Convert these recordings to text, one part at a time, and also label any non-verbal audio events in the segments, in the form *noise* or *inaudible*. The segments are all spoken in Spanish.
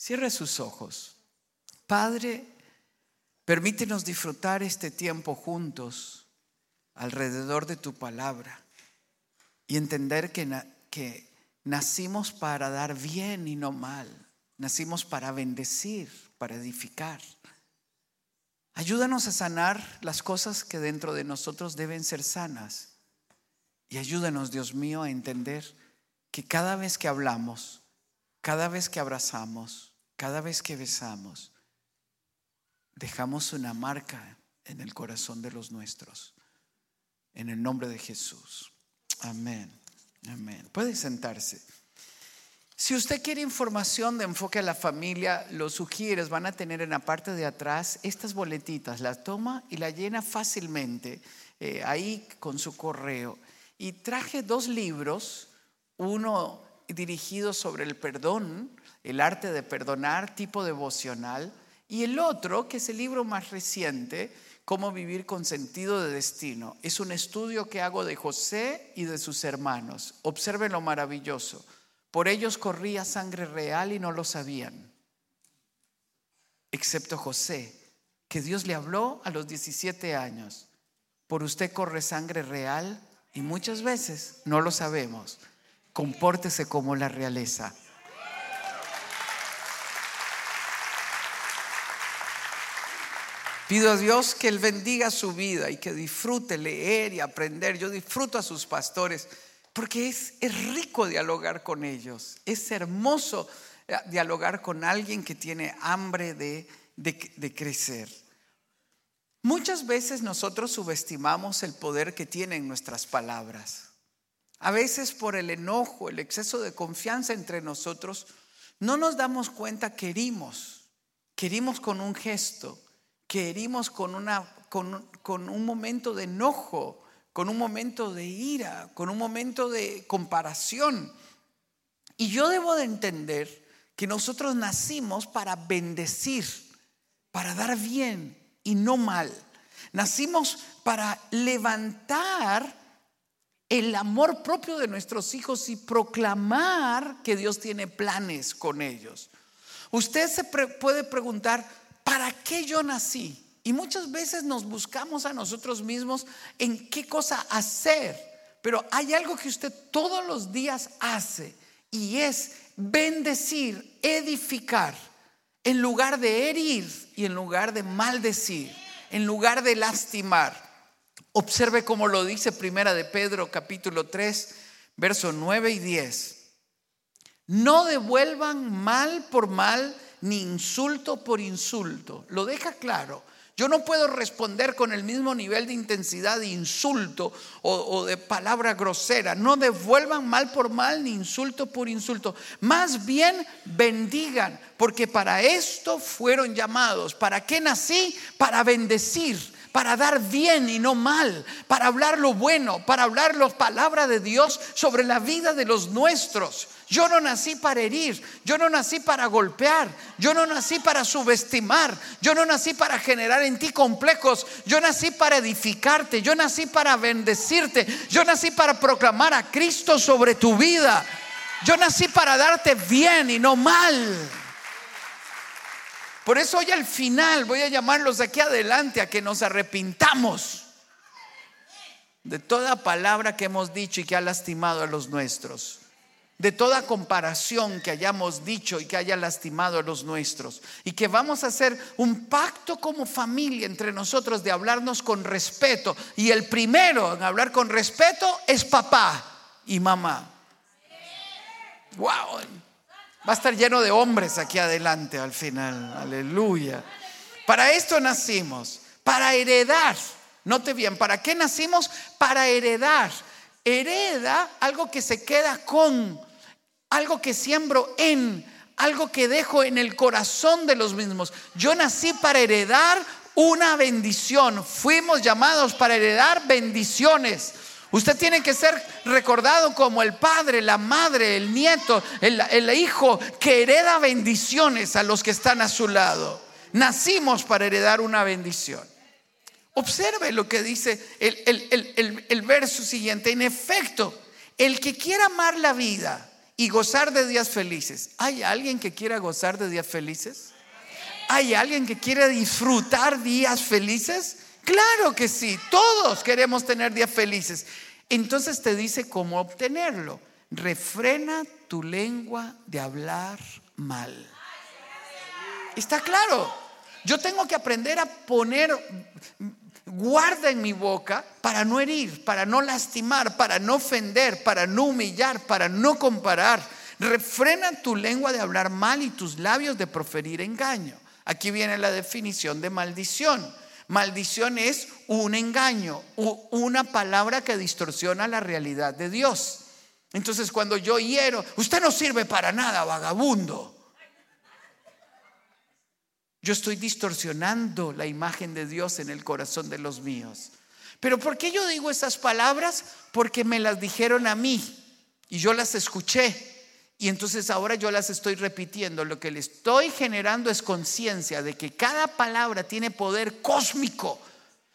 Cierre sus ojos. Padre, permítenos disfrutar este tiempo juntos alrededor de tu palabra y entender que, que nacimos para dar bien y no mal. Nacimos para bendecir, para edificar. Ayúdanos a sanar las cosas que dentro de nosotros deben ser sanas. Y ayúdanos, Dios mío, a entender que cada vez que hablamos, cada vez que abrazamos, cada vez que besamos, dejamos una marca en el corazón de los nuestros. En el nombre de Jesús. Amén. Amén. Puede sentarse. Si usted quiere información de enfoque a la familia, los sugieres van a tener en la parte de atrás estas boletitas. Las toma y la llena fácilmente eh, ahí con su correo. Y traje dos libros, uno dirigido sobre el perdón, el arte de perdonar, tipo devocional, y el otro, que es el libro más reciente, Cómo vivir con sentido de destino. Es un estudio que hago de José y de sus hermanos. Observen lo maravilloso. Por ellos corría sangre real y no lo sabían, excepto José, que Dios le habló a los 17 años. Por usted corre sangre real y muchas veces no lo sabemos. Compórtese como la realeza. Pido a Dios que Él bendiga su vida y que disfrute leer y aprender. Yo disfruto a sus pastores porque es, es rico dialogar con ellos. Es hermoso eh, dialogar con alguien que tiene hambre de, de crecer. Muchas veces nosotros subestimamos el poder que tienen nuestras palabras. A veces por el enojo, el exceso de confianza entre nosotros, no nos damos cuenta que herimos, que herimos con un gesto, que herimos con, una, con, con un momento de enojo, con un momento de ira, con un momento de comparación. Y yo debo de entender que nosotros nacimos para bendecir, para dar bien y no mal. Nacimos para levantar el amor propio de nuestros hijos y proclamar que Dios tiene planes con ellos. Usted se puede preguntar, ¿para qué yo nací? Y muchas veces nos buscamos a nosotros mismos en qué cosa hacer. Pero hay algo que usted todos los días hace y es bendecir, edificar, en lugar de herir y en lugar de maldecir, en lugar de lastimar. Observe cómo lo dice Primera de Pedro capítulo 3, versos 9 y 10. No devuelvan mal por mal ni insulto por insulto. Lo deja claro. Yo no puedo responder con el mismo nivel de intensidad de insulto o, de palabra grosera. No devuelvan mal por mal ni insulto por insulto. Más bien bendigan, porque para esto fueron llamados. ¿Para qué nací? Para bendecir para dar bien y no mal, para hablar lo bueno, para hablar las palabras de Dios sobre la vida de los nuestros. Yo no nací para herir, yo no nací para golpear, yo no nací para subestimar, yo no nací para generar en ti complejos, yo nací para edificarte, yo nací para bendecirte, yo nací para proclamar a Cristo sobre tu vida, yo nací para darte bien y no mal. Por eso hoy al final voy a llamarlos aquí adelante a que nos arrepintamos de toda palabra que hemos dicho y que ha lastimado a los nuestros de toda comparación que hayamos dicho y que haya lastimado a los nuestros. Y que vamos a hacer un pacto como familia entre nosotros de hablarnos con respeto. Y el primero en hablar con respeto es papá y mamá. Wow. Va a estar lleno de hombres aquí adelante al final. Aleluya. Para esto nacimos, para heredar. Note bien, ¿para qué nacimos? Para heredar. Hereda algo que se queda con algo que siembro en, algo que dejo en el corazón de los mismos. Yo nací para heredar una bendición. Fuimos llamados para heredar bendiciones. Usted tiene que ser recordado como el padre, la madre, el nieto, el, hijo que hereda bendiciones a los que están a su lado. Nacimos para heredar una bendición. Observe lo que dice el verso siguiente. En efecto, el que quiera amar la vida y gozar de días felices. ¿Hay alguien que quiera gozar de días felices? ¿Hay alguien que quiera disfrutar días felices? Claro que sí, todos queremos tener días felices. Entonces te dice cómo obtenerlo. Refrena tu lengua de hablar mal. Está claro. Yo tengo que aprender a poner guarda en mi boca para no herir, para no lastimar, para no ofender, para no humillar, para no comparar. Refrena tu lengua de hablar mal y tus labios de proferir engaño. Aquí viene la definición de maldición. Maldición es un engaño, una palabra que distorsiona la realidad de Dios. Entonces cuando yo hiero, usted no sirve para nada, vagabundo. Yo estoy distorsionando la imagen de Dios en el corazón de los míos. Pero ¿por qué yo digo esas palabras? Porque me las dijeron a mí y yo las escuché. Y entonces ahora yo las estoy repitiendo. Lo que le estoy generando es conciencia de que cada palabra tiene poder cósmico.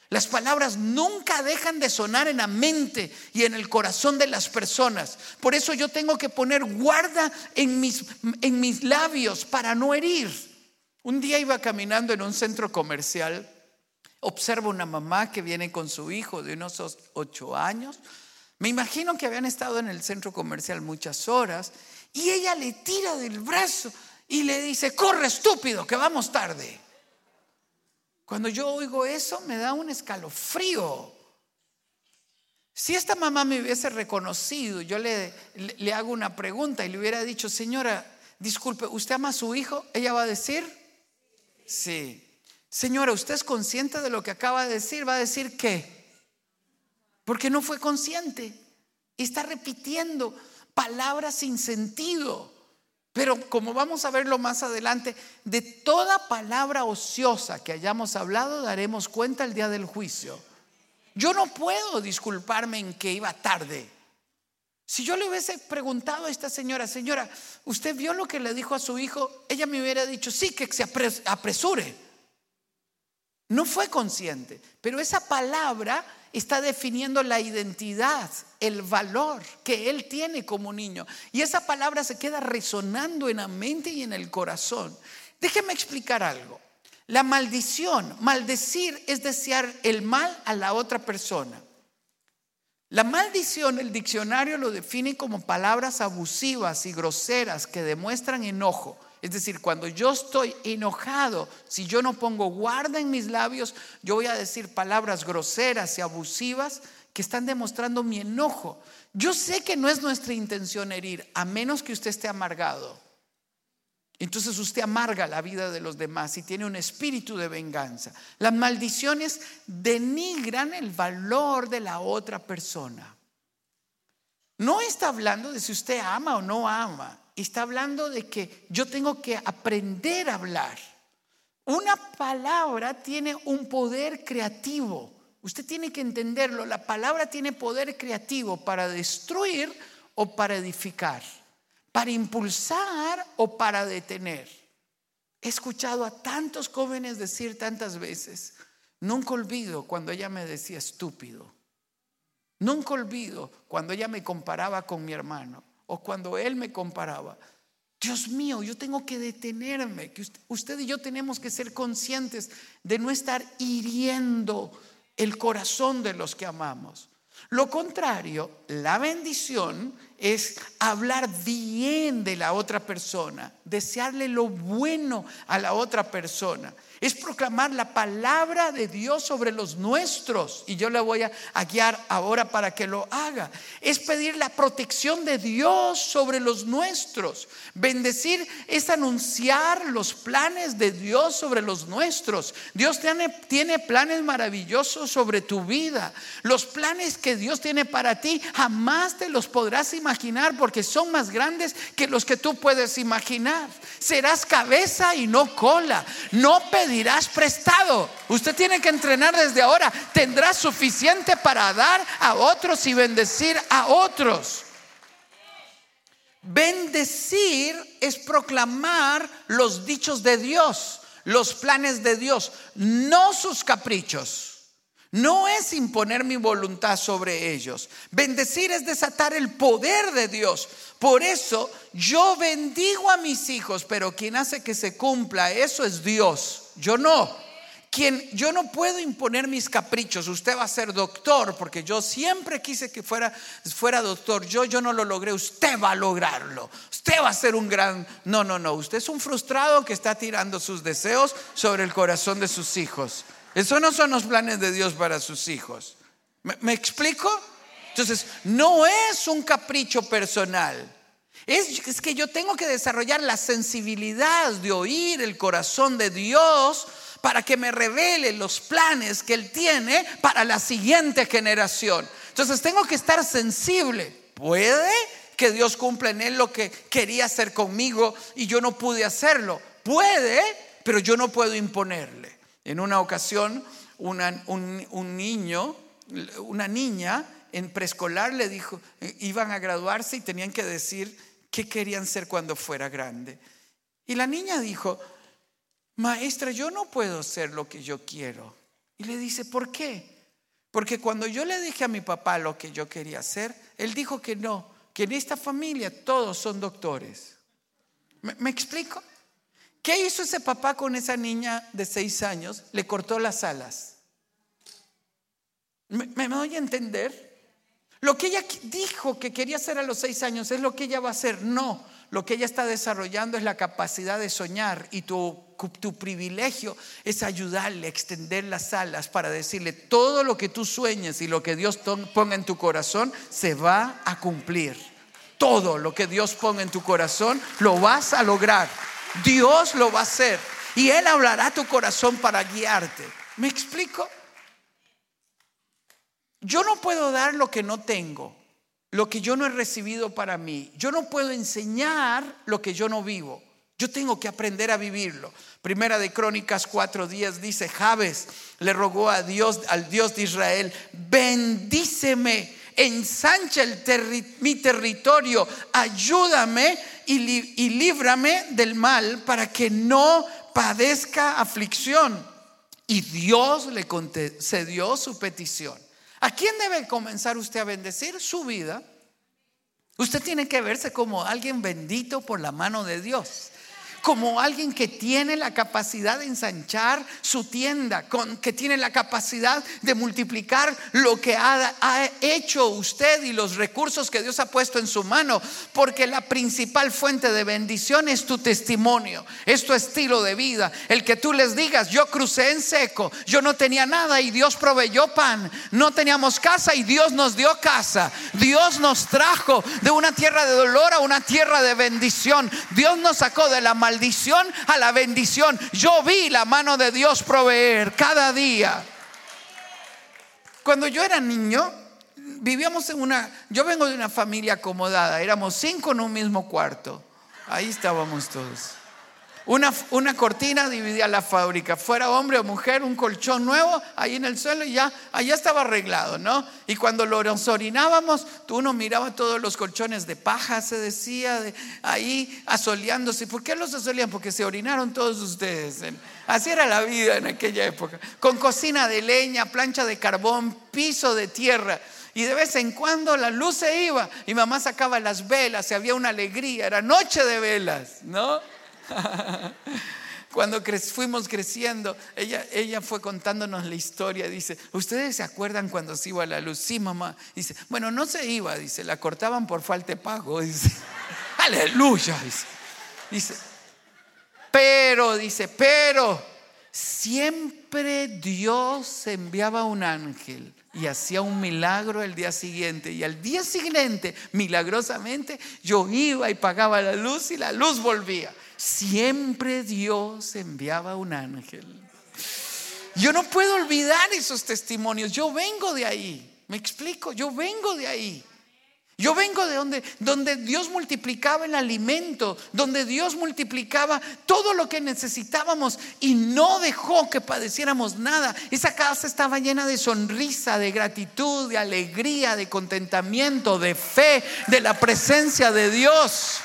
Las palabras nunca dejan de sonar en la mente y en el corazón de las personas. Por eso yo tengo que poner guarda en mis, en mis labios para no herir. Un día iba caminando en un centro comercial, observo una mamá que viene con su hijo de unos ocho años. Me imagino que habían estado en el centro comercial muchas horas y ella le tira del brazo y le dice, corre estúpido, que vamos tarde. Cuando yo oigo eso me da un escalofrío. Si esta mamá me hubiese reconocido, yo le, le, hago una pregunta y le hubiera dicho, señora, disculpe, ¿usted ama a su hijo? Ella va a decir, Sí. Señora, ¿usted es consciente de lo que acaba de decir? Va a decir qué. Porque no fue consciente. Está repitiendo palabras sin sentido. Pero como vamos a verlo más adelante, de toda palabra ociosa que hayamos hablado daremos cuenta el día del juicio. Yo no puedo disculparme en que iba tarde. Si yo le hubiese preguntado a esta señora, señora, ¿usted vio lo que le dijo a su hijo? Ella me hubiera dicho, sí, que se apresure. No fue consciente, pero esa palabra está definiendo la identidad, el valor que él tiene como niño. Y esa palabra se queda resonando en la mente y en el corazón. Déjeme explicar algo. La maldición, maldecir es desear el mal a la otra persona. La maldición, el diccionario lo define como palabras abusivas y groseras que demuestran enojo. Es decir, cuando yo estoy enojado, si yo no pongo guarda en mis labios, yo voy a decir palabras groseras y abusivas que están demostrando mi enojo. Yo sé que no es nuestra intención herir, a menos que usted esté amargado. Entonces usted amarga la vida de los demás y tiene un espíritu de venganza. Las maldiciones denigran el valor de la otra persona. No está hablando de si usted ama o no ama. Está hablando de que yo tengo que aprender a hablar. Una palabra tiene un poder creativo. Usted tiene que entenderlo. La palabra tiene poder creativo para destruir o para edificar para impulsar o para detener. He escuchado a tantos jóvenes decir tantas veces, nunca olvido cuando ella me decía estúpido. Nunca olvido cuando ella me comparaba con mi hermano o cuando él me comparaba. Dios mío, yo tengo que detenerme, usted y yo tenemos que ser conscientes de no estar hiriendo el corazón de los que amamos. Lo contrario, la bendición es hablar bien de la otra persona, desearle lo bueno a la otra persona es proclamar la palabra de Dios sobre los nuestros. Y yo le voy a, guiar ahora para que lo haga. Es pedir la protección de Dios sobre los nuestros. Bendecir es anunciar los planes de Dios sobre los nuestros. Dios tiene, tiene planes maravillosos sobre tu vida. Los planes que Dios tiene para ti jamás te los podrás imaginar porque son más grandes que los que tú puedes imaginar. Serás cabeza y no cola. No pedirás prestado. Usted tiene que entrenar desde ahora. Tendrá suficiente para dar a otros y bendecir a otros. Bendecir es proclamar los dichos de Dios, los planes de Dios, no sus caprichos, no es imponer mi voluntad sobre ellos. Bendecir es desatar el poder de Dios. Por eso yo bendigo a mis hijos, pero quien hace que se cumpla eso es Dios. Yo no. Quien, yo no puedo imponer mis caprichos. Usted va a ser doctor, porque yo siempre quise que fuera, fuera doctor. Yo, yo no lo logré. Usted va a lograrlo. Usted va a ser un gran. No, no, no. Usted es un frustrado que está tirando sus deseos sobre el corazón de sus hijos. Eso no son los planes de Dios para sus hijos. ¿Me, explico? Entonces, no es un capricho personal. Es, que yo tengo que desarrollar la sensibilidad de oír el corazón de Dios para que me revele los planes que Él tiene para la siguiente generación. Entonces tengo que estar sensible. Puede que Dios cumpla en Él lo que quería hacer conmigo y yo no pude hacerlo. Puede, pero yo no puedo imponerle. En una ocasión, un, niño, una niña en preescolar le dijo, eh, iban a graduarse y tenían que decir qué querían ser cuando fuera grande. Y la niña dijo, maestra, yo no puedo ser lo que yo quiero. Y le dice, ¿por qué? Porque cuando yo le dije a mi papá lo que yo quería hacer, él dijo que no, que en esta familia todos son doctores. me explico? ¿Qué hizo ese papá con esa niña de seis años? Le cortó las alas. ¿Me, me doy a entender? Lo que ella dijo que quería hacer a los seis años es lo que ella va a hacer. No, lo que ella está desarrollando es la capacidad de soñar y tu, tu privilegio es ayudarle a extender las alas para decirle todo lo que tú sueñes y lo que Dios ponga en tu corazón se va a cumplir. Todo lo que Dios ponga en tu corazón lo vas a lograr. Dios lo va a hacer. Y Él hablará a tu corazón para guiarte. ¿Me explico? Yo no puedo dar lo que no tengo, lo que yo no he recibido para mí. Yo no puedo enseñar lo que yo no vivo. Yo tengo que aprender a vivirlo. Primera de Crónicas cuatro días dice, Jabes le rogó a Dios, al Dios de Israel, bendíceme, ensancha mi territorio, ayúdame y, líbrame del mal para que no padezca aflicción. Y Dios le concedió su petición. ¿A quién debe comenzar usted a bendecir? Su vida. Usted tiene que verse como alguien bendito por la mano de Dios como alguien que tiene la capacidad de ensanchar su tienda, con, que tiene la capacidad de multiplicar lo que ha, hecho usted y los recursos que Dios ha puesto en su mano, porque la principal fuente de bendición es tu testimonio, es tu estilo de vida, el que tú les digas, yo crucé en seco, yo no tenía nada y Dios proveyó pan, no teníamos casa y Dios nos dio casa, Dios nos trajo de una tierra de dolor a una tierra de bendición, Dios nos sacó de la maldad maldición a la bendición. Yo vi la mano de Dios proveer cada día. Cuando yo era niño, vivíamos en una, yo vengo de una familia acomodada, éramos cinco en un mismo cuarto. Ahí estábamos todos. Una, una, cortina dividía la fábrica, fuera hombre o mujer, un colchón nuevo ahí en el suelo y ya, allá estaba arreglado, ¿no? Y cuando lo orinábamos, uno miraba todos los colchones de paja, se decía, de, ahí asoleándose. ¿Por qué los asolean? Porque se orinaron todos ustedes. Así era la vida en aquella época. Con cocina de leña, plancha de carbón, piso de tierra. Y de vez en cuando la luz se iba y mamá sacaba las velas y había una alegría, era noche de velas, ¿no? *laughs* Cuando fuimos creciendo, ella, fue contándonos la historia. Dice, ¿ustedes se acuerdan cuando se iba la luz? Sí, mamá. Dice, bueno, no se iba, dice, la cortaban por falta de pago. *laughs* Dice, aleluya. Dice, dice pero, dice, pero siempre Dios enviaba un ángel y hacía un milagro el día siguiente. Y al día siguiente, milagrosamente, yo iba y pagaba la luz y la luz volvía siempre Dios enviaba un ángel. Yo no puedo olvidar esos testimonios. Yo vengo de ahí. Me explico, yo vengo de ahí. Yo vengo de donde, donde Dios multiplicaba el alimento, donde Dios multiplicaba todo lo que necesitábamos y no dejó que padeciéramos nada. Esa casa estaba llena de sonrisa, de gratitud, de alegría, de contentamiento, de fe, de la presencia de Dios.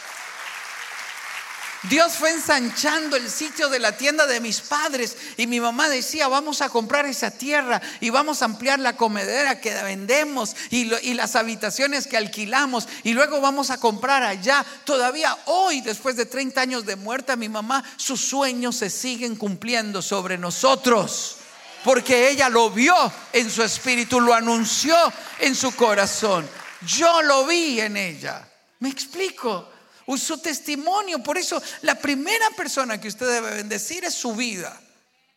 Dios fue ensanchando el sitio de la tienda de mis padres y mi mamá decía, vamos a comprar esa tierra y vamos a ampliar la comedera que vendemos y, las habitaciones que alquilamos y luego vamos a comprar allá. Todavía hoy, después de 30 años de muerte, mi mamá, sus sueños se siguen cumpliendo sobre nosotros. Porque ella lo vio en su espíritu, lo anunció en su corazón. Yo lo vi en ella. ¿Me explico? Su testimonio. Por eso la primera persona que usted debe bendecir es su vida.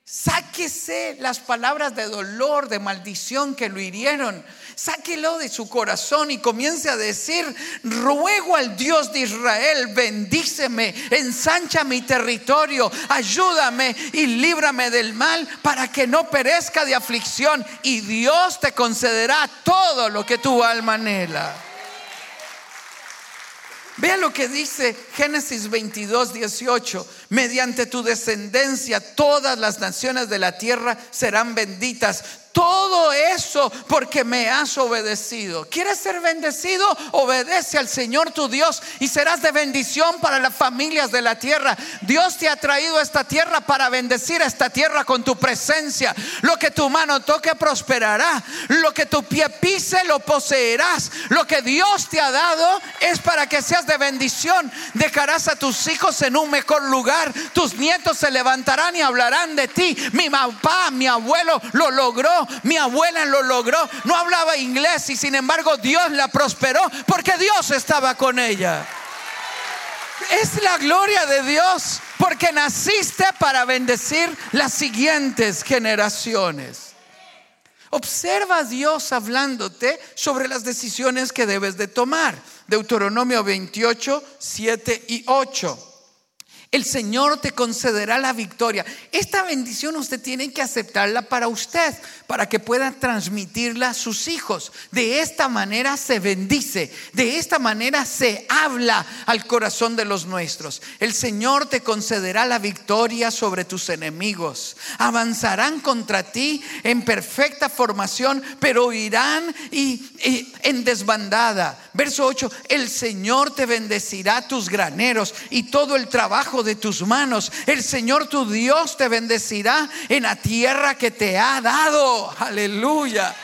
Sáquese las palabras de dolor, de maldición que lo hirieron. Sáquelo de su corazón y comience a decir, ruego al Dios de Israel, bendíceme, ensancha mi territorio, ayúdame y líbrame del mal para que no perezca de aflicción. Y Dios te concederá todo lo que tu alma anhela. Vea lo que dice Génesis 22, 18. Mediante tu descendencia todas las naciones de la tierra serán benditas todo eso porque me has obedecido. ¿Quieres ser bendecido? Obedece al Señor tu Dios y serás de bendición para las familias de la tierra. Dios te ha traído a esta tierra para bendecir a esta tierra con tu presencia. Lo que tu mano toque prosperará. Lo que tu pie pise lo poseerás. Lo que Dios te ha dado es para que seas de bendición. Dejarás a tus hijos en un mejor lugar. Tus nietos se levantarán y hablarán de ti. Mi papá, mi abuelo lo logró mi abuela lo logró, no hablaba inglés y sin embargo Dios la prosperó porque Dios estaba con ella. Es la gloria de Dios porque naciste para bendecir las siguientes generaciones. Observa a Dios hablándote sobre las decisiones que debes de tomar. Deuteronomio 28, 7 y 8 el Señor te concederá la victoria. Esta bendición usted tiene que aceptarla para usted, para que pueda transmitirla a sus hijos. De esta manera se bendice, de esta manera se habla al corazón de los nuestros. El Señor te concederá la victoria sobre tus enemigos. Avanzarán contra ti en perfecta formación, pero irán y, en desbandada. Verso 8, el Señor te bendecirá tus graneros y todo el trabajo de tus manos. El Señor tu Dios te bendecirá en la tierra que te ha dado. Aleluya.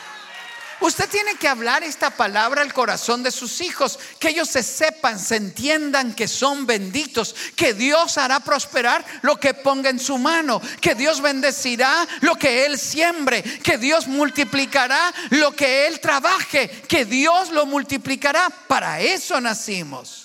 Usted tiene que hablar esta palabra al corazón de sus hijos, que ellos se sepan, se entiendan que son benditos, que Dios hará prosperar lo que ponga en su mano, que Dios bendecirá lo que Él siembre, que Dios multiplicará lo que Él trabaje, que Dios lo multiplicará. Para eso nacimos.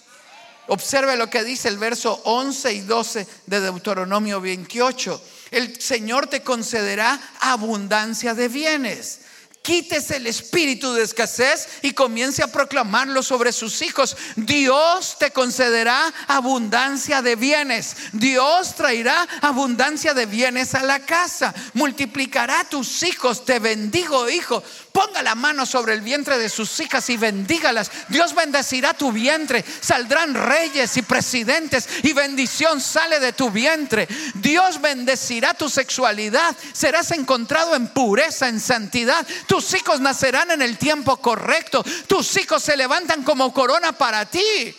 Observe lo que dice el verso 11 y 12 de Deuteronomio 28. El Señor te concederá abundancia de bienes Quítese el espíritu de escasez y comience a proclamarlo sobre sus hijos. Dios te concederá abundancia de bienes. Dios traerá abundancia de bienes a la casa. Multiplicará tus hijos. Te bendigo, hijo. Ponga la mano sobre el vientre de sus hijas y bendígalas. Dios bendecirá tu vientre. Saldrán reyes y presidentes y bendición sale de tu vientre. Dios bendecirá tu sexualidad. Serás encontrado en pureza, en santidad. Tus hijos nacerán en el tiempo correcto. Tus hijos se levantan como corona para ti.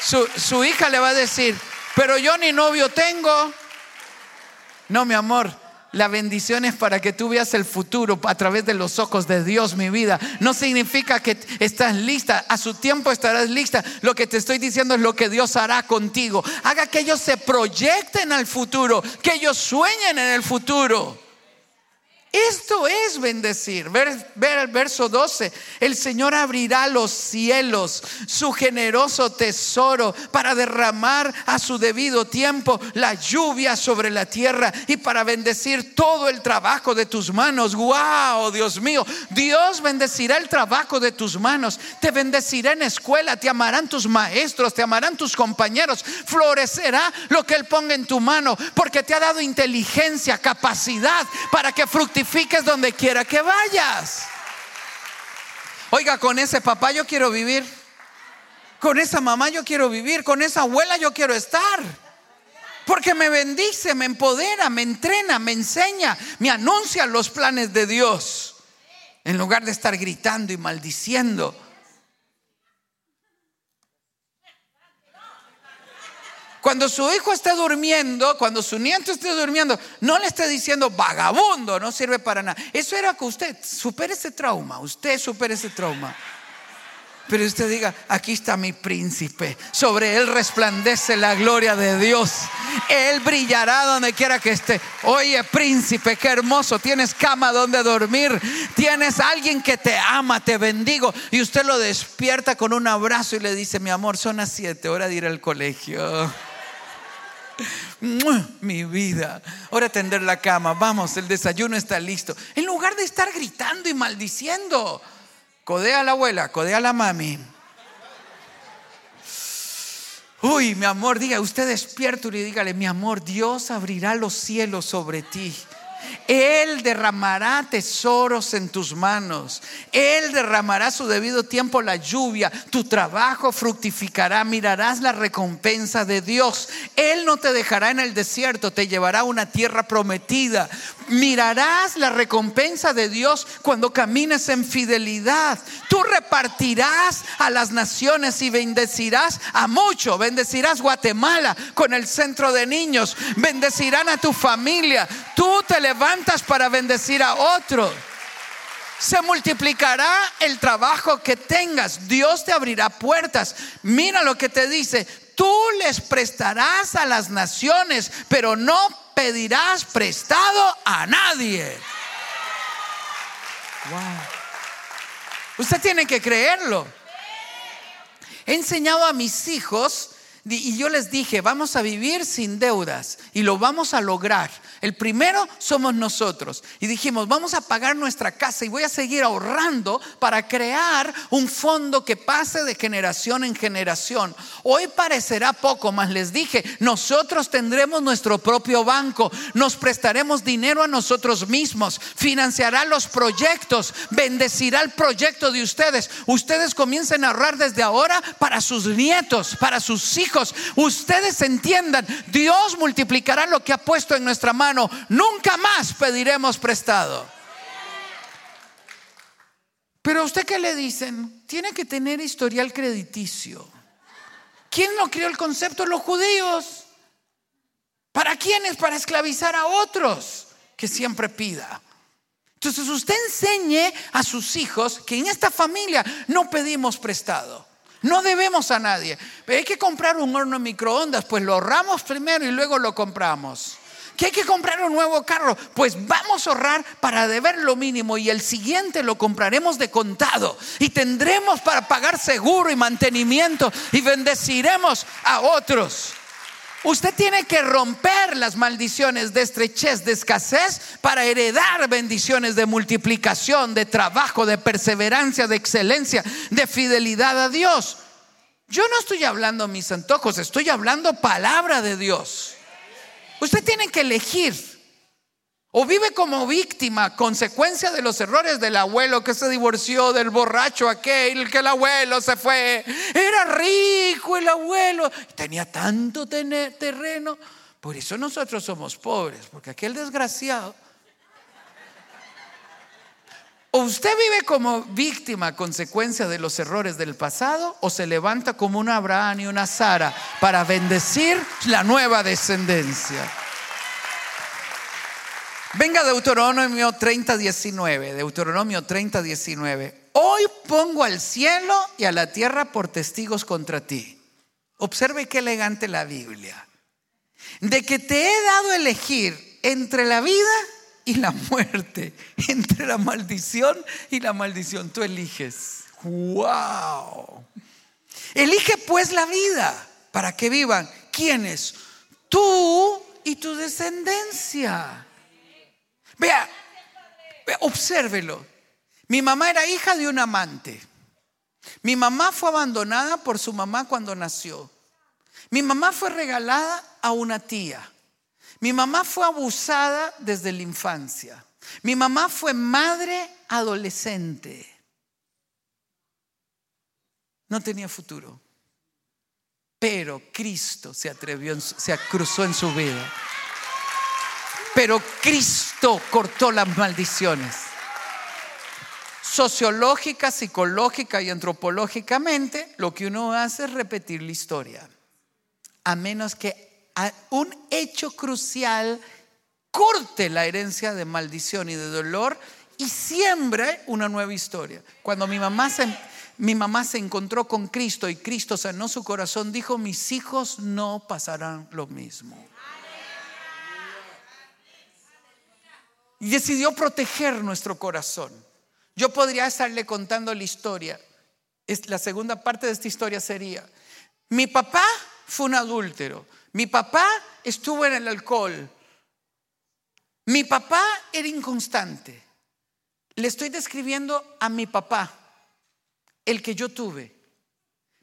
Su, hija le va a decir, pero yo ni novio tengo. No, mi amor, la bendición es para que tú veas el futuro a través de los ojos de Dios, mi vida. No significa que estás lista, a su tiempo estarás lista. Lo que te estoy diciendo es lo que Dios hará contigo. Haga que ellos se proyecten al futuro, que ellos sueñen en el futuro. Esto es bendecir. Ver, el verso 12. El Señor abrirá los cielos, su generoso tesoro, para derramar a su debido tiempo la lluvia sobre la tierra y para bendecir todo el trabajo de tus manos. ¡Wow, Dios mío! Dios bendecirá el trabajo de tus manos. Te bendecirá en escuela, te amarán tus maestros, te amarán tus compañeros. Florecerá lo que Él ponga en tu mano, porque te ha dado inteligencia, capacidad para que fructifique donde quiera que vayas. Oiga, con ese papá yo quiero vivir. Con esa mamá yo quiero vivir. Con esa abuela yo quiero estar. Porque me bendice, me empodera, me entrena, me enseña, me anuncia los planes de Dios. En lugar de estar gritando y maldiciendo. Cuando su hijo esté durmiendo, cuando su nieto esté durmiendo, no le esté diciendo vagabundo, no sirve para nada. Eso era que usted supere ese trauma, usted supere ese trauma. Pero usted diga, aquí está mi príncipe, sobre él resplandece la gloria de Dios. Él brillará donde quiera que esté. Oye, príncipe, qué hermoso, tienes cama donde dormir, tienes alguien que te ama, te bendigo. Y usted lo despierta con un abrazo y le dice, mi amor, son las siete, hora de ir al colegio. Mi vida, ahora tender la cama, vamos, el desayuno está listo. En lugar de estar gritando y maldiciendo. Codea a la abuela, codea a la mami. Uy, mi amor, diga, usted despierto y dígale, mi amor, Dios abrirá los cielos sobre ti. Él derramará tesoros en tus manos. Él derramará su debido tiempo la lluvia. Tu trabajo fructificará. Mirarás la recompensa de Dios. Él no te dejará en el desierto. Te llevará a una tierra prometida. Mirarás la recompensa de Dios cuando camines en fidelidad. Tú repartirás a las naciones y bendecirás a mucho. Bendecirás Guatemala con el centro de niños. Bendecirán a tu familia. Tú te levantas para bendecir a otros. Se multiplicará el trabajo que tengas. Dios te abrirá puertas. Mira lo que te dice. Tú les prestarás a las naciones, pero no pedirás prestado a nadie. Usted tiene que creerlo. He enseñado a mis hijos y yo les dije, vamos a vivir sin deudas y lo vamos a lograr. El primero somos nosotros. Y dijimos, vamos a pagar nuestra casa y voy a seguir ahorrando para crear un fondo que pase de generación en generación. Hoy parecerá poco, más les dije, nosotros tendremos nuestro propio banco, nos prestaremos dinero a nosotros mismos, financiará los proyectos, bendecirá el proyecto de ustedes. Ustedes comiencen a ahorrar desde ahora para sus nietos, para sus hijos. Ustedes entiendan, Dios multiplicará lo que ha puesto en nuestra mano nunca más pediremos prestado. Pero a usted qué le dicen? Tiene que tener historial crediticio. ¿Quién no creó el concepto? Los judíos. ¿Para quiénes? Para esclavizar a otros que siempre pida. Entonces usted enseñe a sus hijos que en esta familia no pedimos prestado. No debemos a nadie. Pero hay que comprar un horno microondas, pues lo ahorramos primero y luego lo compramos que hay que comprar un nuevo carro. Pues vamos a ahorrar para deber lo mínimo y el siguiente lo compraremos de contado y tendremos para pagar seguro y mantenimiento y bendeciremos a otros. Usted tiene que romper las maldiciones de estrechez, de escasez, para heredar bendiciones de multiplicación, de trabajo, de perseverancia, de excelencia, de fidelidad a Dios. Yo no estoy hablando mis antojos, estoy hablando palabra de Dios. Usted tiene que elegir. O vive como víctima, consecuencia de los errores del abuelo que se divorció, del borracho aquel, que el abuelo se fue. Era rico el abuelo, tenía tanto terreno. Por eso nosotros somos pobres, porque aquel desgraciado o usted vive como víctima consecuencia de los errores del pasado o se levanta como un Abraham y una Sara para bendecir la nueva descendencia. Venga Deuteronomio 30, 19, Deuteronomio 30, 19. Hoy pongo al cielo y a la tierra por testigos contra ti. Observe qué elegante la Biblia. De que te he dado elegir entre la vida y la muerte, *laughs* entre la maldición y la maldición. Tú eliges. ¡Wow! Elige pues la vida para que vivan. ¿Quiénes? Tú y tu descendencia. Vea, vea, obsérvelo. Mi mamá era hija de un amante. Mi mamá fue abandonada por su mamá cuando nació. Mi mamá fue regalada a una tía. Mi mamá fue abusada desde la infancia. Mi mamá fue madre adolescente. No tenía futuro. Pero Cristo se atrevió, se cruzó en su vida. Pero Cristo cortó las maldiciones. Sociológica, psicológica y antropológicamente, lo que uno hace es repetir la historia. a menos que un hecho crucial corte la herencia de maldición y de dolor y siembre una nueva historia. Cuando mi mamá se, mi mamá se encontró con Cristo y Cristo sanó su corazón, dijo, mis hijos no pasarán lo mismo. Y decidió proteger nuestro corazón. Yo podría estarle contando la historia. La segunda parte de esta historia sería, mi papá fue un adúltero, mi papá estuvo en el alcohol, mi papá era inconstante. Le estoy describiendo a mi papá el que yo tuve.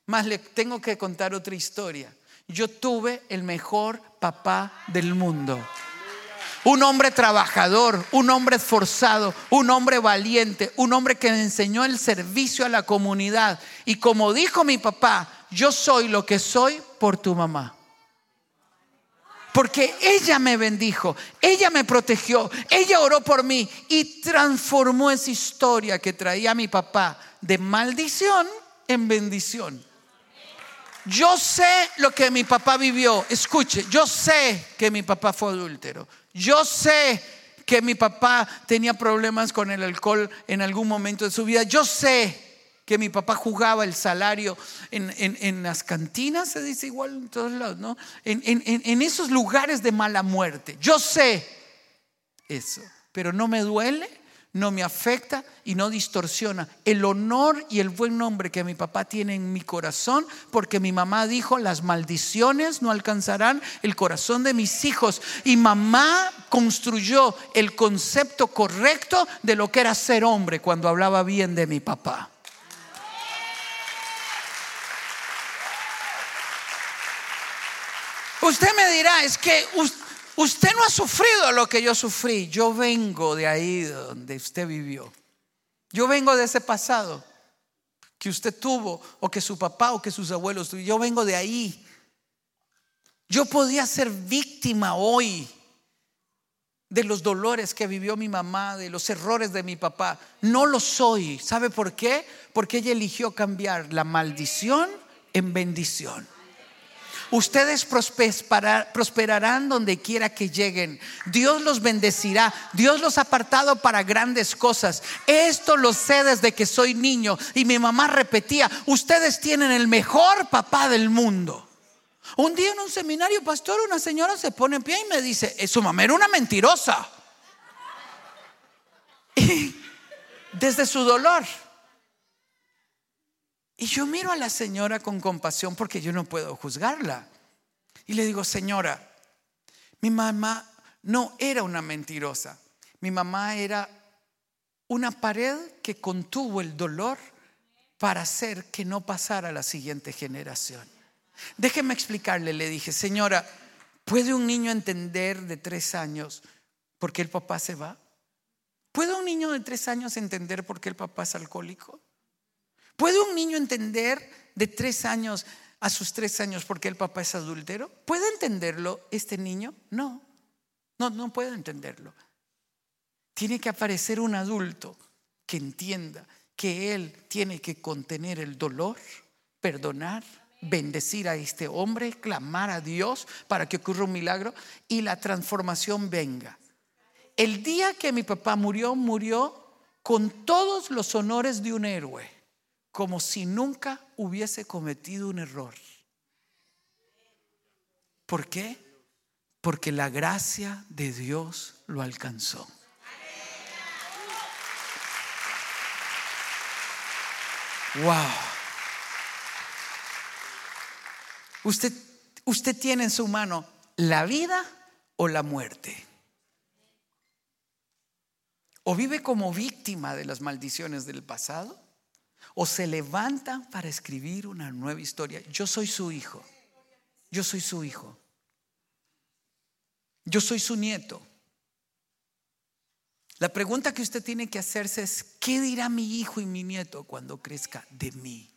Más le tengo que contar otra historia. Yo tuve el mejor papá del mundo. Un hombre trabajador, un hombre esforzado, un hombre valiente, un hombre que me enseñó el servicio a la comunidad. Y como dijo mi papá, yo soy lo que soy por tu mamá. Porque ella me bendijo, ella me protegió, ella oró por mí y transformó esa historia que traía mi papá de maldición en bendición. Yo sé lo que mi papá vivió. Escuche, yo sé que mi papá fue adúltero. Yo sé que mi papá tenía problemas con el alcohol en algún momento de su vida. Yo sé que mi papá jugaba el salario en, las cantinas, se dice igual en todos lados, ¿no? en esos lugares de mala muerte. Yo sé eso, pero no me duele no me afecta y no distorsiona el honor y el buen nombre que mi papá tiene en mi corazón, porque mi mamá dijo, las maldiciones no alcanzarán el corazón de mis hijos. Y mamá construyó el concepto correcto de lo que era ser hombre cuando hablaba bien de mi papá. Usted me dirá, es que usted no ha sufrido lo que yo sufrí. Yo vengo de ahí donde usted vivió. Yo vengo de ese pasado que usted tuvo o que su papá o que sus abuelos tuvieron. Yo vengo de ahí. Yo podía ser víctima hoy de los dolores que vivió mi mamá, de los errores de mi papá. No lo soy. ¿Sabe por qué? Porque ella eligió cambiar la maldición en bendición. Ustedes prosperarán donde quiera que lleguen. Dios los bendecirá. Dios los ha apartado para grandes cosas. Esto lo sé desde que soy niño. Y mi mamá repetía, ustedes tienen el mejor papá del mundo. Un día en un seminario, pastor, una señora se pone en pie y me dice, eh, su mamá era una mentirosa. *laughs* desde su dolor. Y yo miro a la señora con compasión porque yo no puedo juzgarla. Y le digo, señora, mi mamá no era una mentirosa. Mi mamá era una pared que contuvo el dolor para hacer que no pasara a la siguiente generación. Déjeme explicarle, le dije, señora, ¿puede un niño entender de tres años por qué el papá se va? ¿Puede un niño de tres años entender por qué el papá es alcohólico? ¿Puede un niño entender de tres años a sus tres años por qué el papá es adúltero? ¿Puede entenderlo este niño? No, no, no puede entenderlo. Tiene que aparecer un adulto que entienda que él tiene que contener el dolor, perdonar, bendecir a este hombre, clamar a Dios para que ocurra un milagro y la transformación venga. El día que mi papá murió, murió con todos los honores de un héroe como si nunca hubiese cometido un error. ¿Por qué? Porque la gracia de Dios lo alcanzó. Wow. Usted, usted tiene en su mano la vida o la muerte. O vive como víctima de las maldiciones del pasado o se levantan para escribir una nueva historia. Yo soy su hijo. Yo soy su hijo. Yo soy su nieto. La pregunta que usted tiene que hacerse es, ¿qué dirá mi hijo y mi nieto cuando crezca de mí?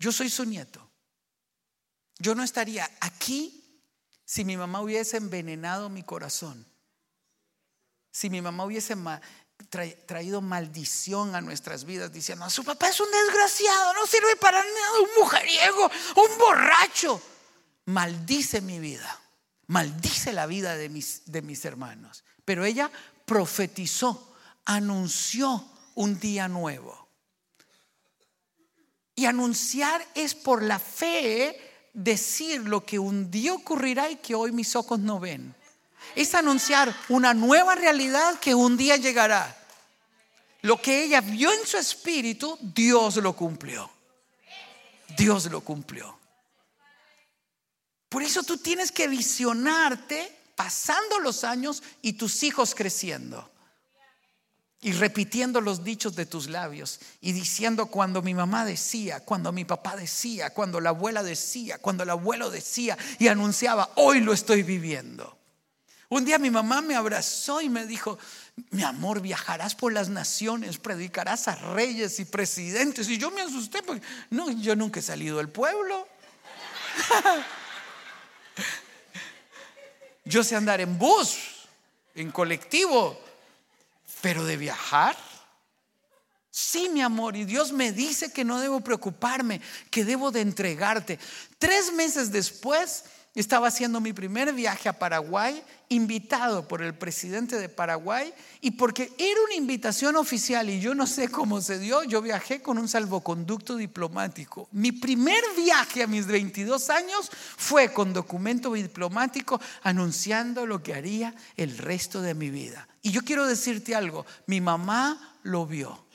Yo soy su nieto. Yo no estaría aquí si mi mamá hubiese envenenado mi corazón. Si mi mamá hubiese traído maldición a nuestras vidas diciendo, su papá es un desgraciado, no sirve para nada, un mujeriego, un borracho. Maldice mi vida, maldice la vida de mis, de mis hermanos. Pero ella profetizó, anunció un día nuevo. Y anunciar es por la fe decir lo que un día ocurrirá y que hoy mis ojos no ven. Es anunciar una nueva realidad que un día llegará. Lo que ella vio en su espíritu, Dios lo cumplió. Dios lo cumplió. Por eso tú tienes que visionarte pasando los años y tus hijos creciendo. Y repitiendo los dichos de tus labios y diciendo cuando mi mamá decía, cuando mi papá decía, cuando la abuela decía, cuando el abuelo decía y anunciaba, hoy lo estoy viviendo. Un día mi mamá me abrazó y me dijo, mi amor, viajarás por las naciones, predicarás a reyes y presidentes. Y yo me asusté porque no, yo nunca he salido del pueblo. *laughs* yo sé andar en bus, en colectivo, pero de viajar. Sí, mi amor, y Dios me dice que no debo preocuparme, que debo de entregarte. Tres meses después estaba haciendo mi primer viaje a Paraguay, invitado por el presidente de Paraguay, y porque era una invitación oficial y yo no sé cómo se dio, yo viajé con un salvoconducto diplomático. Mi primer viaje a mis 22 años fue con documento diplomático anunciando lo que haría el resto de mi vida. Y yo quiero decirte algo, mi mamá lo vio.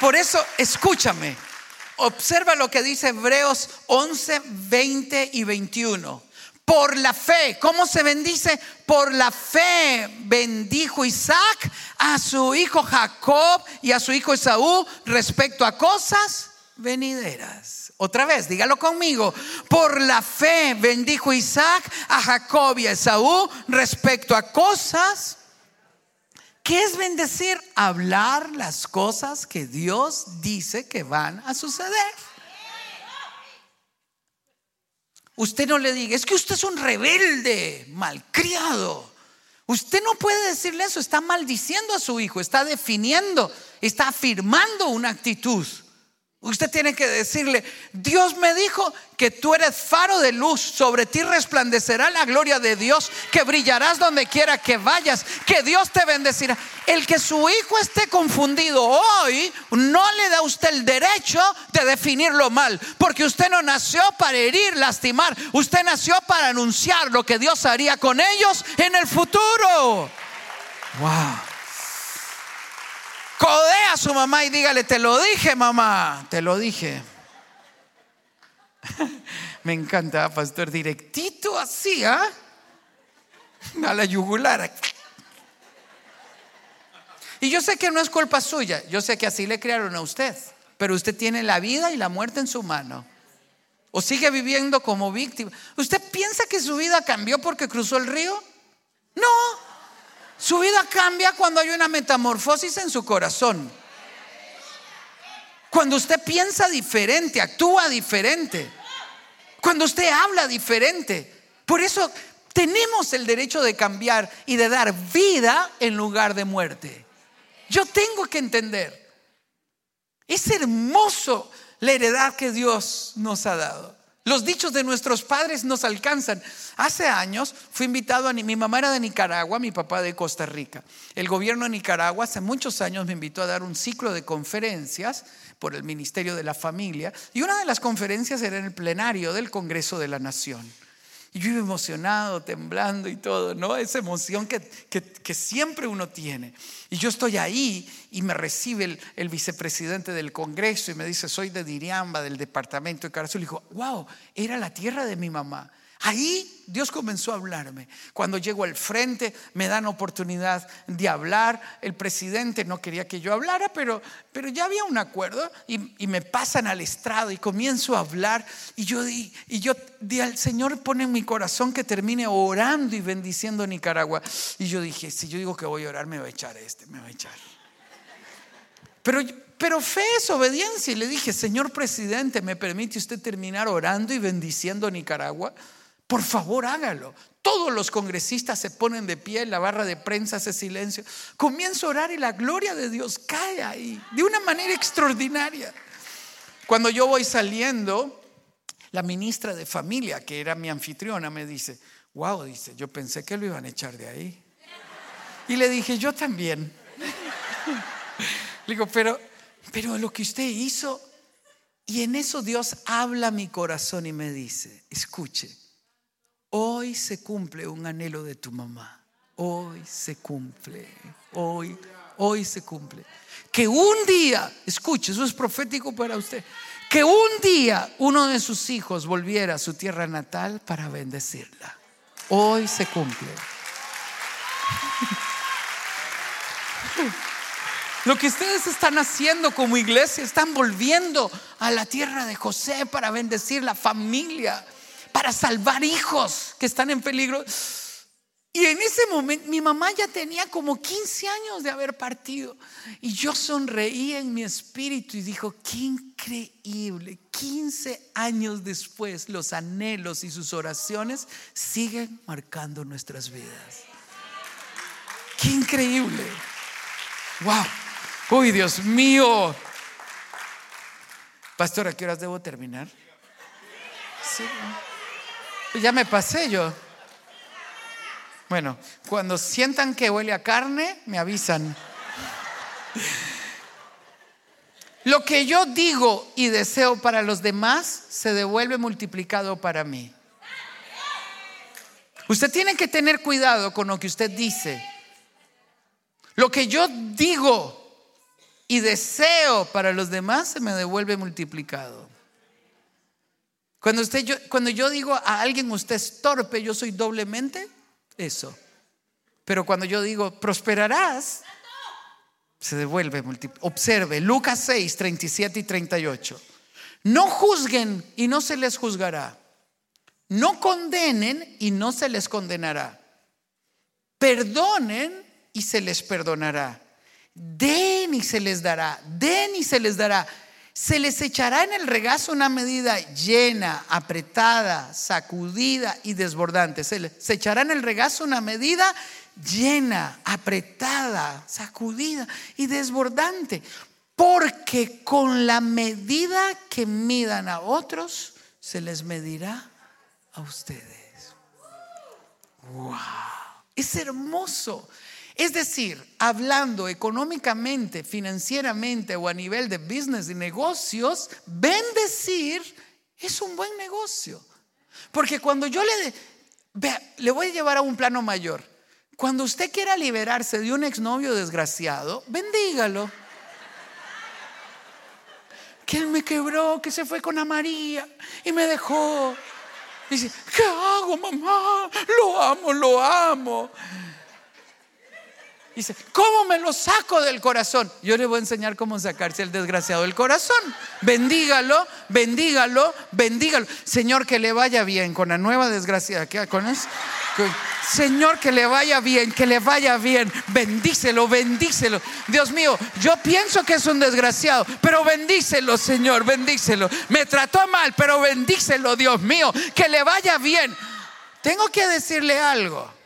Por eso, escúchame, observa lo que dice Hebreos 11, 20 y 21. Por la fe, ¿cómo se bendice? Por la fe bendijo Isaac a su hijo Jacob y a su hijo Esaú respecto a cosas venideras. Otra vez, dígalo conmigo. Por la fe bendijo Isaac a Jacob y a Esaú respecto a cosas ¿Qué es bendecir? Hablar las cosas que Dios dice que van a suceder. Usted no le diga, es que usted es un rebelde, malcriado. Usted no puede decirle eso, está maldiciendo a su hijo, está definiendo, está afirmando una actitud. Usted tiene que decirle, Dios me dijo que tú eres faro de luz, sobre ti resplandecerá la gloria de Dios, que brillarás donde quiera que vayas, que Dios te bendecirá. El que su hijo esté confundido hoy no le da a usted el derecho de definirlo mal, porque usted no nació para herir, lastimar, usted nació para anunciar lo que Dios haría con ellos en el futuro. Wow. Codea a su mamá y dígale, te lo dije mamá, te lo dije. *laughs* Me encanta, pastor, directito así, ¿ah? A la yugular. Y yo sé que no es culpa suya, yo sé que así le crearon a usted, pero usted tiene la vida y la muerte en su mano. O sigue viviendo como víctima. ¿Usted piensa que su vida cambió porque cruzó el río? No, su vida cambia cuando hay una metamorfosis en su corazón. Cuando usted piensa diferente, actúa diferente. Cuando usted habla diferente. Por eso tenemos el derecho de cambiar y de dar vida en lugar de muerte. Yo tengo que entender. Es hermoso la heredad que Dios nos ha dado. Los dichos de nuestros padres nos alcanzan. Hace años fui invitado a mi mamá era de Nicaragua, mi papá de Costa Rica. El gobierno de Nicaragua hace muchos años me invitó a dar un ciclo de conferencias por el Ministerio de la Familia y una de las conferencias era en el plenario del Congreso de la Nación. Y yo iba emocionado, temblando y todo, ¿no? Esa emoción que, que, siempre uno tiene. Y yo estoy ahí y me recibe el, vicepresidente del Congreso y me dice, soy de Diriamba, del departamento de Carazul. Y dijo, wow, era la tierra de mi mamá. Ahí Dios comenzó a hablarme. Cuando llego al frente me dan oportunidad de hablar. El presidente no quería que yo hablara, pero, pero ya había un acuerdo y, me pasan al estrado y comienzo a hablar. Y yo di, y yo di al Señor pone en mi corazón que termine orando y bendiciendo Nicaragua. Y yo dije, si yo digo que voy a orar, me va a echar este, me va a echar. Pero, pero fe es obediencia. Y le dije, Señor presidente, ¿me permite usted terminar orando y bendiciendo Nicaragua? Por favor, hágalo. Todos los congresistas se ponen de pie, la barra de prensa hace silencio. Comienzo a orar y la gloria de Dios cae ahí de una manera extraordinaria. Cuando yo voy saliendo, la ministra de familia, que era mi anfitriona, me dice, wow, dice, yo pensé que lo iban a echar de ahí. Y le dije, yo también. Le digo, pero, pero lo que usted hizo, y en eso Dios habla mi corazón y me dice, escuche, hoy se cumple un anhelo de tu mamá. Hoy se cumple, hoy, hoy se cumple. Que un día, escuche, eso es profético para usted, que un día uno de sus hijos volviera a su tierra natal para bendecirla. Hoy se cumple. *laughs* Lo que ustedes están haciendo como iglesia, están volviendo a la tierra de José para bendecir la familia, para salvar hijos que están en peligro. Y en ese momento mi mamá ya tenía como 15 años de haber partido. Y yo sonreí en mi espíritu y dijo, qué increíble. 15 años después los anhelos y sus oraciones siguen marcando nuestras vidas. Qué increíble. Wow. Uy, Dios mío. Pastor, ¿a qué horas debo terminar? Sí. Ya me pasé yo. Bueno, cuando sientan que huele a carne, me avisan. Lo que yo digo y deseo para los demás se devuelve multiplicado para mí. Usted tiene que tener cuidado con lo que usted dice. Lo que yo digo y deseo para los demás se me devuelve multiplicado. Cuando, usted, yo, cuando yo digo a alguien usted es torpe, yo soy doblemente eso. Pero cuando yo digo prosperarás, se devuelve. Observe, Lucas 6, 37 y 38. No juzguen y no se les juzgará. No condenen y no se les condenará. Perdonen y se les perdonará Den y se les dará, den y se les dará. Se les echará en el regazo una medida llena, apretada, sacudida y desbordante. Se les echará en el regazo una medida llena, apretada, sacudida y desbordante. Porque con la medida que midan a otros, se les medirá a ustedes. ¡Wow! Es hermoso. Es decir, hablando económicamente, financieramente o a nivel de business y negocios, bendecir es un buen negocio. Porque cuando yo le, le voy a llevar a un plano mayor, cuando usted quiera liberarse de un exnovio desgraciado, bendígalo. Que él me quebró, que se fue con a María y me dejó. Dice, ¿qué hago, mamá? Lo amo, lo amo. Dice, ¿cómo me lo saco del corazón? Yo le voy a enseñar cómo sacarse el desgraciado del corazón. Bendígalo, bendígalo, bendígalo. Señor, que le vaya bien con la nueva desgracia. ¿Con eso? Señor, que le vaya bien, que le vaya bien. Bendícelo, bendícelo. Dios mío, yo pienso que es un desgraciado, pero bendícelo, Señor, bendícelo. Me trató mal, pero bendícelo, Dios mío, que le vaya bien. Tengo que decirle algo.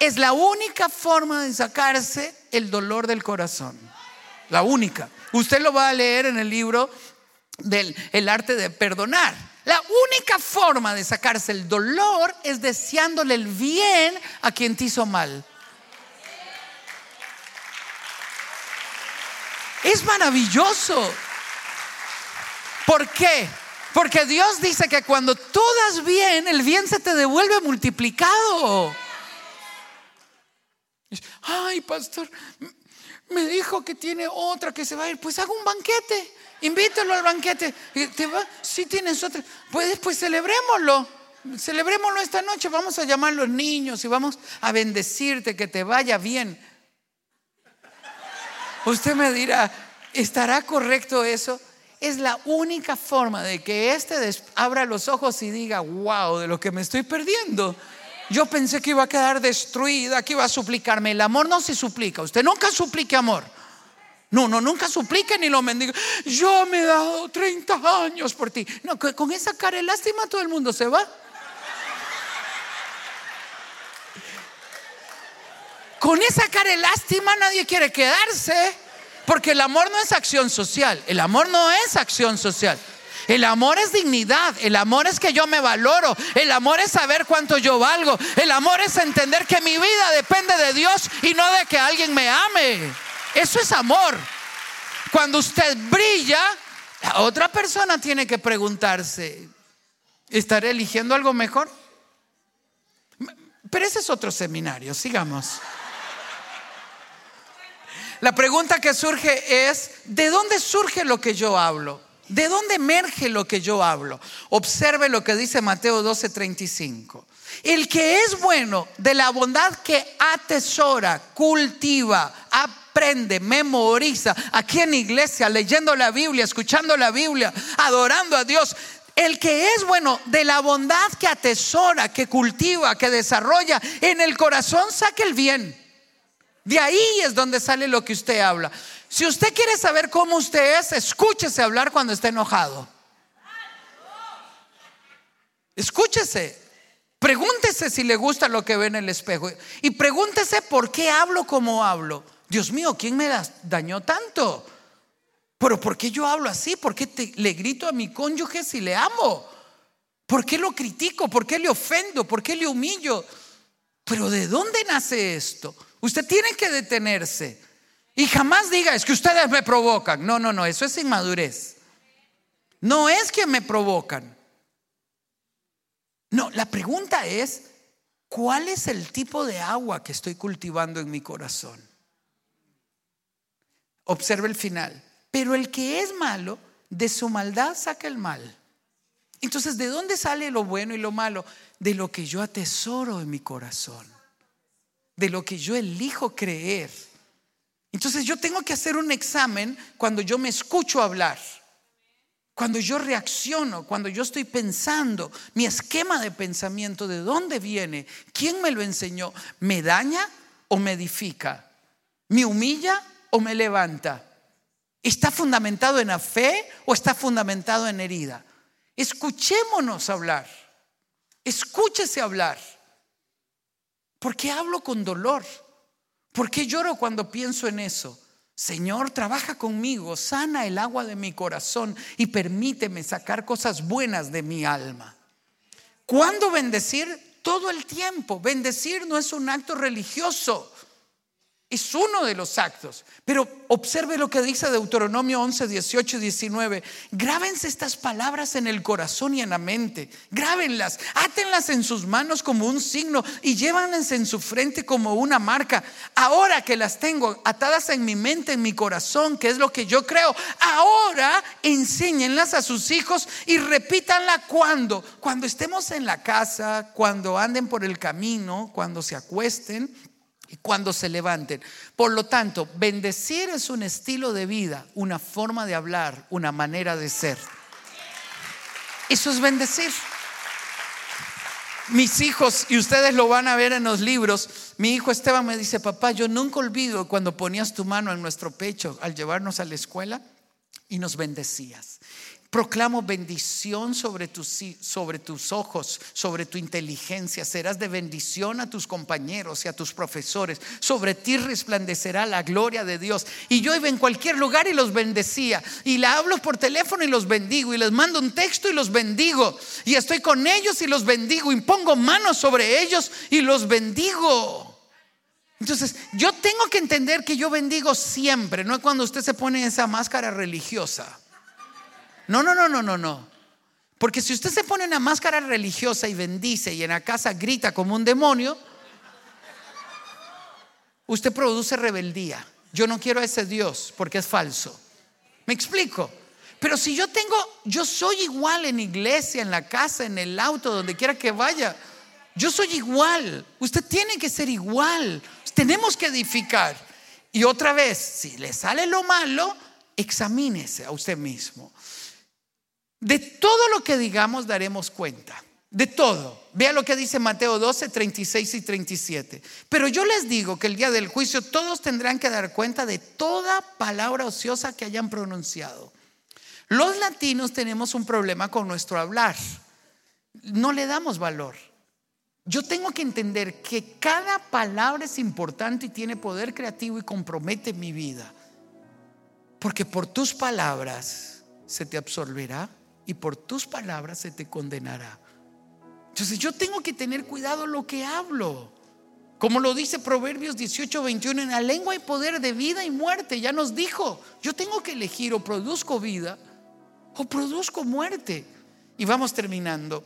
Es la única forma de sacarse el dolor del corazón. La única. Usted lo va a leer en el libro del el arte de perdonar. La única forma de sacarse el dolor es deseándole el bien a quien te hizo mal. Es maravilloso. ¿Por qué? Porque Dios dice que cuando tú das bien, el bien se te devuelve multiplicado. Ay, pastor, me dijo que tiene otra que se va a ir. Pues haga un banquete, invítalo al banquete. ¿Te va? Si tienes otra, pues, pues celebrémoslo. Celebrémoslo esta noche. Vamos a llamar a los niños y vamos a bendecirte, que te vaya bien. Usted me dirá, ¿estará correcto eso? Es la única forma de que éste abra los ojos y diga, wow, de lo que me estoy perdiendo. Yo pensé que iba a quedar destruida, que iba a suplicarme. El amor no se suplica. Usted nunca suplique amor. No, no, nunca suplique ni lo mendigo. Yo me he dado 30 años por ti. No, con esa cara de lástima todo el mundo se va. Con esa cara de lástima nadie quiere quedarse. Porque el amor no es acción social. El amor no es acción social. El amor es dignidad, el amor es que yo me valoro, el amor es saber cuánto yo valgo, el amor es entender que mi vida depende de Dios y no de que alguien me ame. Eso es amor. Cuando usted brilla, la otra persona tiene que preguntarse, ¿estaré eligiendo algo mejor? Pero ese es otro seminario, sigamos. La pregunta que surge es, ¿de dónde surge lo que yo hablo? ¿De dónde emerge lo que yo hablo? Observe lo que dice Mateo 12:35. El que es bueno de la bondad que atesora, cultiva, aprende, memoriza, aquí en iglesia, leyendo la Biblia, escuchando la Biblia, adorando a Dios. El que es bueno de la bondad que atesora, que cultiva, que desarrolla, en el corazón saca el bien. De ahí es donde sale lo que usted habla. Si usted quiere saber cómo usted es, escúchese hablar cuando esté enojado. Escúchese. Pregúntese si le gusta lo que ve en el espejo. Y pregúntese por qué hablo como hablo. Dios mío, ¿quién me dañó tanto? Pero ¿por qué yo hablo así? ¿Por qué le grito a mi cónyuge si le amo? ¿Por qué lo critico? ¿Por qué le ofendo? ¿Por qué le humillo? Pero ¿de dónde nace esto? Usted tiene que detenerse y jamás diga, es que ustedes me provocan. No, no, no, eso es inmadurez. No es que me provocan. No, la pregunta es, ¿cuál es el tipo de agua que estoy cultivando en mi corazón? Observe el final. Pero el que es malo, de su maldad saca el mal. Entonces, ¿de dónde sale lo bueno y lo malo? De lo que yo atesoro en mi corazón de lo que yo elijo creer. Entonces yo tengo que hacer un examen cuando yo me escucho hablar, cuando yo reacciono, cuando yo estoy pensando, mi esquema de pensamiento, ¿de dónde viene? ¿Quién me lo enseñó? ¿Me daña o me edifica? ¿Me humilla o me levanta? ¿Está fundamentado en la fe o está fundamentado en herida? Escuchémonos hablar. Escúchese hablar. ¿Por qué hablo con dolor? ¿Por qué lloro cuando pienso en eso? Señor, trabaja conmigo, sana el agua de mi corazón y permíteme sacar cosas buenas de mi alma. ¿Cuándo bendecir? Todo el tiempo. Bendecir no es un acto religioso. Es uno de los actos. Pero observe lo que dice Deuteronomio 11, 18 y 19. Grábense estas palabras en el corazón y en la mente. Grábenlas, átenlas en sus manos como un signo y llévanlas en su frente como una marca. Ahora que las tengo atadas en mi mente, en mi corazón, que es lo que yo creo, ahora enséñenlas a sus hijos y repítanla cuando, cuando estemos en la casa, cuando anden por el camino, cuando se acuesten cuando se levanten. Por lo tanto, bendecir es un estilo de vida, una forma de hablar, una manera de ser. Eso es bendecir. Mis hijos, y ustedes lo van a ver en los libros, mi hijo Esteban me dice, papá, yo nunca olvido cuando ponías tu mano en nuestro pecho al llevarnos a la escuela y nos bendecías. Proclamo bendición sobre tus, sobre tus ojos, sobre tu inteligencia. Serás de bendición a tus compañeros y a tus profesores. Sobre ti resplandecerá la gloria de Dios. Y yo iba en cualquier lugar y los bendecía. Y le hablo por teléfono y los bendigo. Y les mando un texto y los bendigo. Y estoy con ellos y los bendigo. Y pongo manos sobre ellos y los bendigo. Entonces, yo tengo que entender que yo bendigo siempre, no es cuando usted se pone esa máscara religiosa. No, no, no, no, no, no. Porque si usted se pone una máscara religiosa y bendice y en la casa grita como un demonio, usted produce rebeldía. Yo no quiero a ese Dios porque es falso. ¿Me explico? Pero si yo tengo, yo soy igual en iglesia, en la casa, en el auto, donde quiera que vaya. Yo soy igual. Usted tiene que ser igual. Tenemos que edificar. Y otra vez, si le sale lo malo, examínese a usted mismo. De todo lo que digamos daremos cuenta. De todo. Vea lo que dice Mateo 12, 36 y 37. Pero yo les digo que el día del juicio todos tendrán que dar cuenta de toda palabra ociosa que hayan pronunciado. Los latinos tenemos un problema con nuestro hablar. No le damos valor. Yo tengo que entender que cada palabra es importante y tiene poder creativo y compromete mi vida. Porque por tus palabras se te absolverá y por tus palabras se te condenará. Entonces yo tengo que tener cuidado lo que hablo. Como lo dice Proverbios 18, 21, en la lengua hay poder de vida y muerte. Ya nos dijo, yo tengo que elegir o produzco vida o produzco muerte. Y vamos terminando.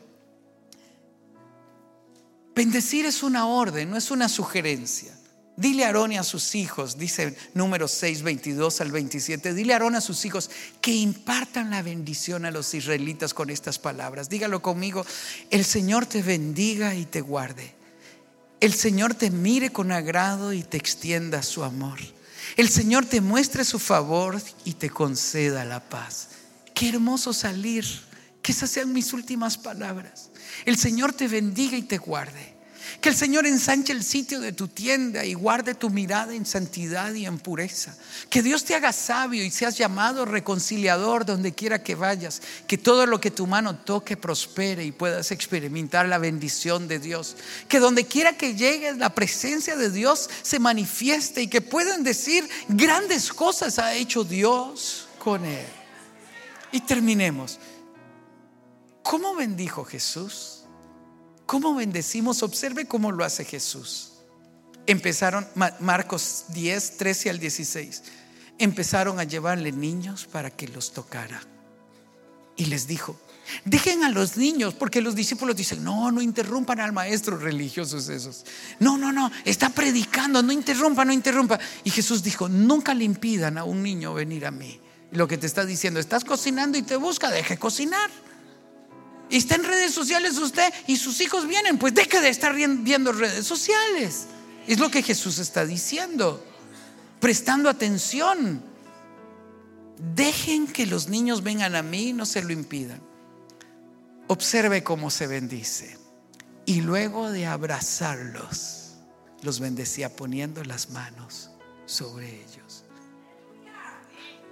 Bendecir es una orden, no es una sugerencia. Dile a Aarón y a sus hijos, dice número 6, 22 al 27, dile a Aarón a sus hijos que impartan la bendición a los israelitas con estas palabras. Dígalo conmigo, el Señor te bendiga y te guarde. El Señor te mire con agrado y te extienda su amor. El Señor te muestre su favor y te conceda la paz. Qué hermoso salir. Que esas sean mis últimas palabras. El Señor te bendiga y te guarde. Que el Señor ensanche el sitio de tu tienda y guarde tu mirada en santidad y en pureza. Que Dios te haga sabio y seas llamado reconciliador donde quiera que vayas. Que todo lo que tu mano toque prospere y puedas experimentar la bendición de Dios. Que donde quiera que llegues la presencia de Dios se manifieste y que puedan decir grandes cosas ha hecho Dios con él. Y terminemos. ¿Cómo bendijo Jesús? ¿Cómo bendecimos? Observe cómo lo hace Jesús. Empezaron, Marcos 10, 13 al 16, empezaron a llevarle niños para que los tocara. Y les dijo, dejen a los niños, porque los discípulos dicen, no, no interrumpan al maestro religiosos esos. No, no, no, está predicando, no interrumpa, no interrumpa. Y Jesús dijo, nunca le impidan a un niño venir a mí. Lo que te está diciendo, estás cocinando y te busca, deje cocinar. Y está en redes sociales usted y sus hijos vienen, pues deje de estar viendo redes sociales. Es lo que Jesús está diciendo, prestando atención. Dejen que los niños vengan a mí, no se lo impidan. Observe cómo se bendice. Y luego de abrazarlos, los bendecía poniendo las manos sobre ellos.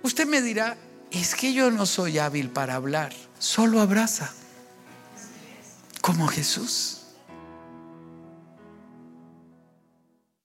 Usted me dirá, es que yo no soy hábil para hablar, solo abraza como Jesús.